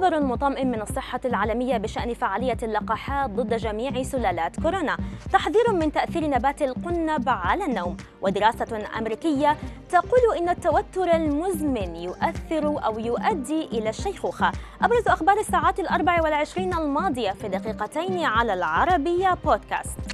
خبر مطمئن من الصحة العالمية بشأن فعالية اللقاحات ضد جميع سلالات كورونا. تحذير من تأثير نبات القنب على النوم. ودراسة أمريكية تقول إن التوتر المزمن يؤثر أو يؤدي إلى الشيخوخة. أبرز أخبار الساعات الأربع والعشرين الماضية في دقيقتين على العربية بودكاست.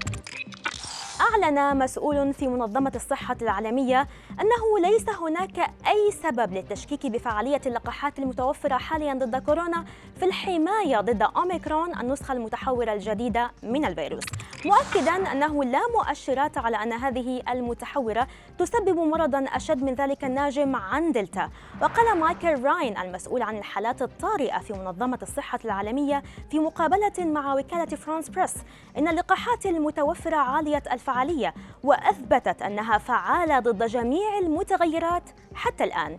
أعلن مسؤول في منظمة الصحة العالمية أنه ليس هناك أي سبب للتشكيك بفعالية اللقاحات المتوفرة حاليا ضد كورونا في الحماية ضد أوميكرون النسخة المتحورة الجديدة من الفيروس. مؤكدا أنه لا مؤشرات على أن هذه المتحورة تسبب مرضا أشد من ذلك الناجم عن دلتا. وقال مايكل راين المسؤول عن الحالات الطارئة في منظمة الصحة العالمية في مقابلة مع وكالة فرانس بريس إن اللقاحات المتوفرة عالية الفعالية وأثبتت أنها فعالة ضد جميع المتغيرات حتى الآن.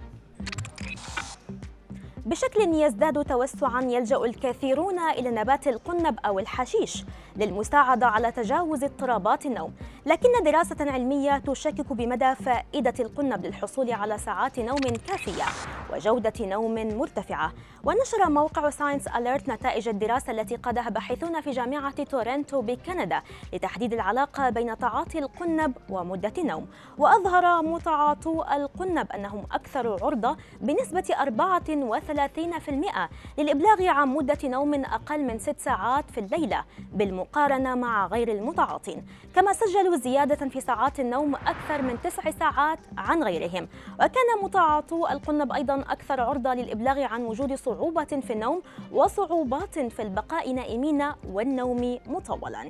بشكل يزداد توسعا يلجأ الكثيرون إلى نبات القنب أو الحشيش للمساعدة على تجاوز اضطرابات النوم. لكن دراسة علمية تشكك بمدى فائدة القنب للحصول على ساعات نوم كافية. وجودة نوم مرتفعة. ونشر موقع ساينس اليرت نتائج الدراسة التي قادها باحثون في جامعة تورنتو بكندا لتحديد العلاقة بين تعاطي القنب ومدة النوم. وأظهر متعاطو القنب أنهم أكثر عرضة بنسبة 34 30% للإبلاغ عن مدة نوم أقل من 6 ساعات في الليلة بالمقارنة مع غير المتعاطين. كما سجلوا زيادة في ساعات النوم أكثر من 9 ساعات عن غيرهم. وكان متعاطو القنب أكثر عرضة للإبلاغ عن وجود صعوبة في النوم وصعوبات في البقاء نائمين والنوم مطولا.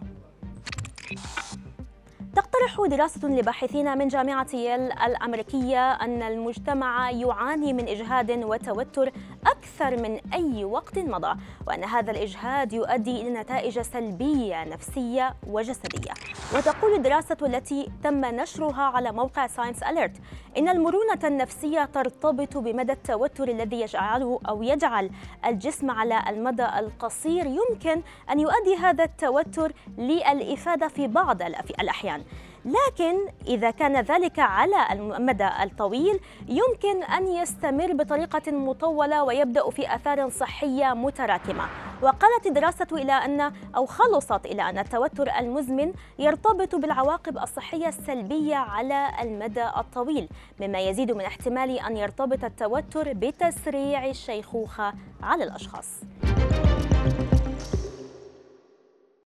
تقترح دراسة لباحثين من جامعة ييل الأمريكية أن المجتمع يعاني من إجهاد وتوتر أكثر من أي وقت مضى وأن هذا الإجهاد يؤدي إلى نتائج سلبية نفسية وجسدية. وتقول الدراسة التي تم نشرها على موقع ساينس أليرت إن المرونة النفسية ترتبط بمدى التوتر الذي يجعله أو يجعل الجسم على المدى القصير يمكن أن يؤدي هذا التوتر للإفادة في بعض الأحيان. لكن إذا كان ذلك على المدى الطويل يمكن أن يستمر بطريقة مطولة ويبدأ في آثار صحية متراكمة. وقالت الدراسة إلى أن أو خلصت إلى أن التوتر المزمن يرتبط بالعواقب الصحية السلبية على المدى الطويل مما يزيد من احتمال أن يرتبط التوتر بتسريع الشيخوخة على الأشخاص.